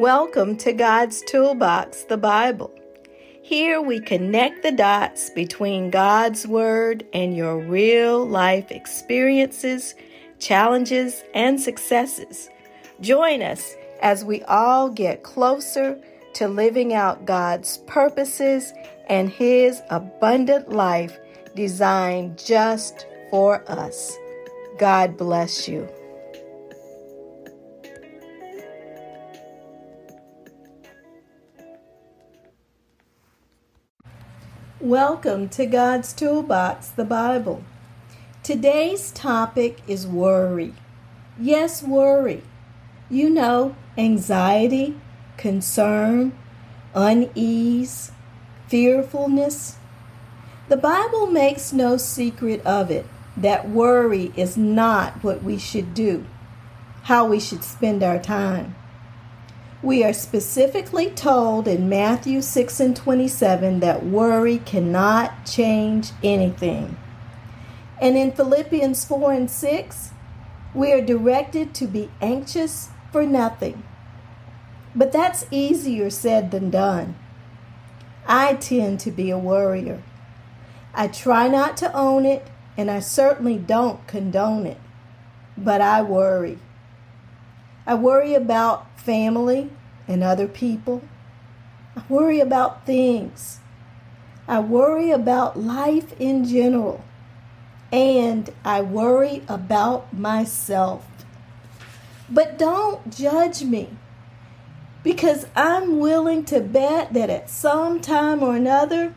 Welcome to God's Toolbox, the Bible. Here we connect the dots between God's Word and your real life experiences, challenges, and successes. Join us as we all get closer to living out God's purposes and His abundant life designed just for us. God bless you. Welcome to God's Toolbox, the Bible. Today's topic is worry. Yes, worry. You know, anxiety, concern, unease, fearfulness. The Bible makes no secret of it that worry is not what we should do, how we should spend our time. We are specifically told in Matthew 6 and 27 that worry cannot change anything. And in Philippians 4 and 6, we are directed to be anxious for nothing. But that's easier said than done. I tend to be a worrier. I try not to own it, and I certainly don't condone it. But I worry. I worry about family and other people. I worry about things. I worry about life in general. And I worry about myself. But don't judge me because I'm willing to bet that at some time or another,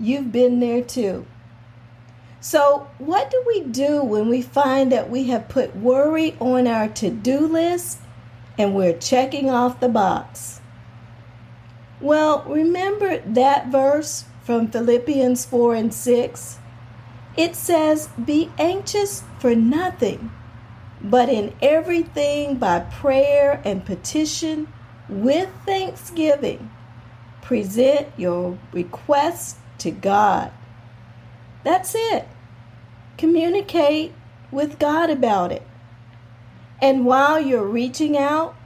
you've been there too. So, what do we do when we find that we have put worry on our to do list and we're checking off the box? Well, remember that verse from Philippians 4 and 6? It says, Be anxious for nothing, but in everything by prayer and petition with thanksgiving, present your requests to God. That's it. Communicate with God about it. And while you're reaching out,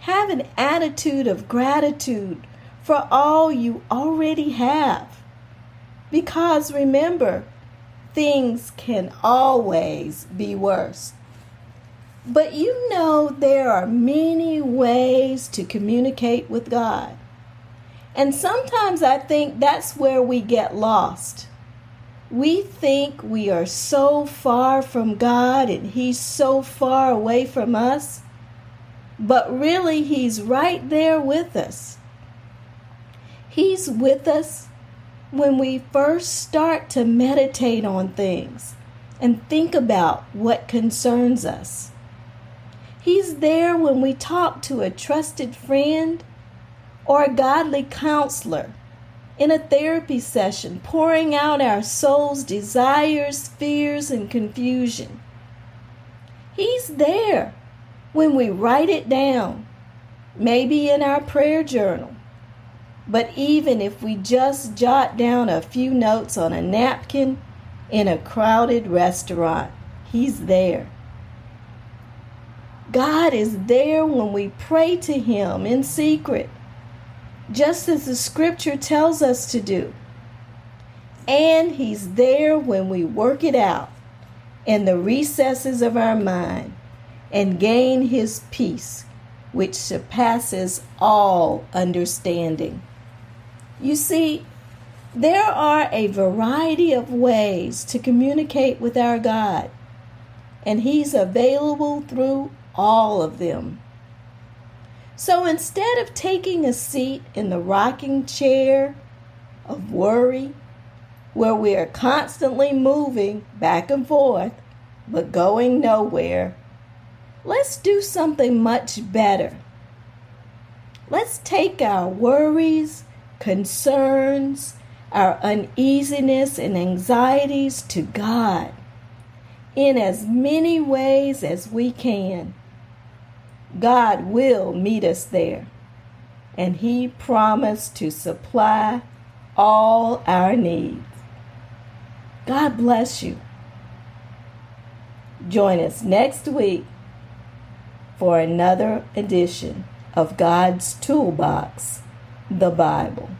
have an attitude of gratitude for all you already have. Because remember, things can always be worse. But you know, there are many ways to communicate with God. And sometimes I think that's where we get lost. We think we are so far from God and He's so far away from us, but really, He's right there with us. He's with us when we first start to meditate on things and think about what concerns us. He's there when we talk to a trusted friend or a godly counselor in a therapy session, pouring out our soul's desires, fears, and confusion. He's there when we write it down, maybe in our prayer journal. But even if we just jot down a few notes on a napkin in a crowded restaurant, He's there. God is there when we pray to Him in secret, just as the scripture tells us to do. And He's there when we work it out in the recesses of our mind and gain His peace, which surpasses all understanding. You see, there are a variety of ways to communicate with our God, and He's available through all of them. So instead of taking a seat in the rocking chair of worry, where we are constantly moving back and forth but going nowhere, let's do something much better. Let's take our worries, concerns, our uneasiness, and anxieties to God in as many ways as we can. God will meet us there. And He promised to supply all our needs. God bless you. Join us next week for another edition of God's toolbox, the Bible.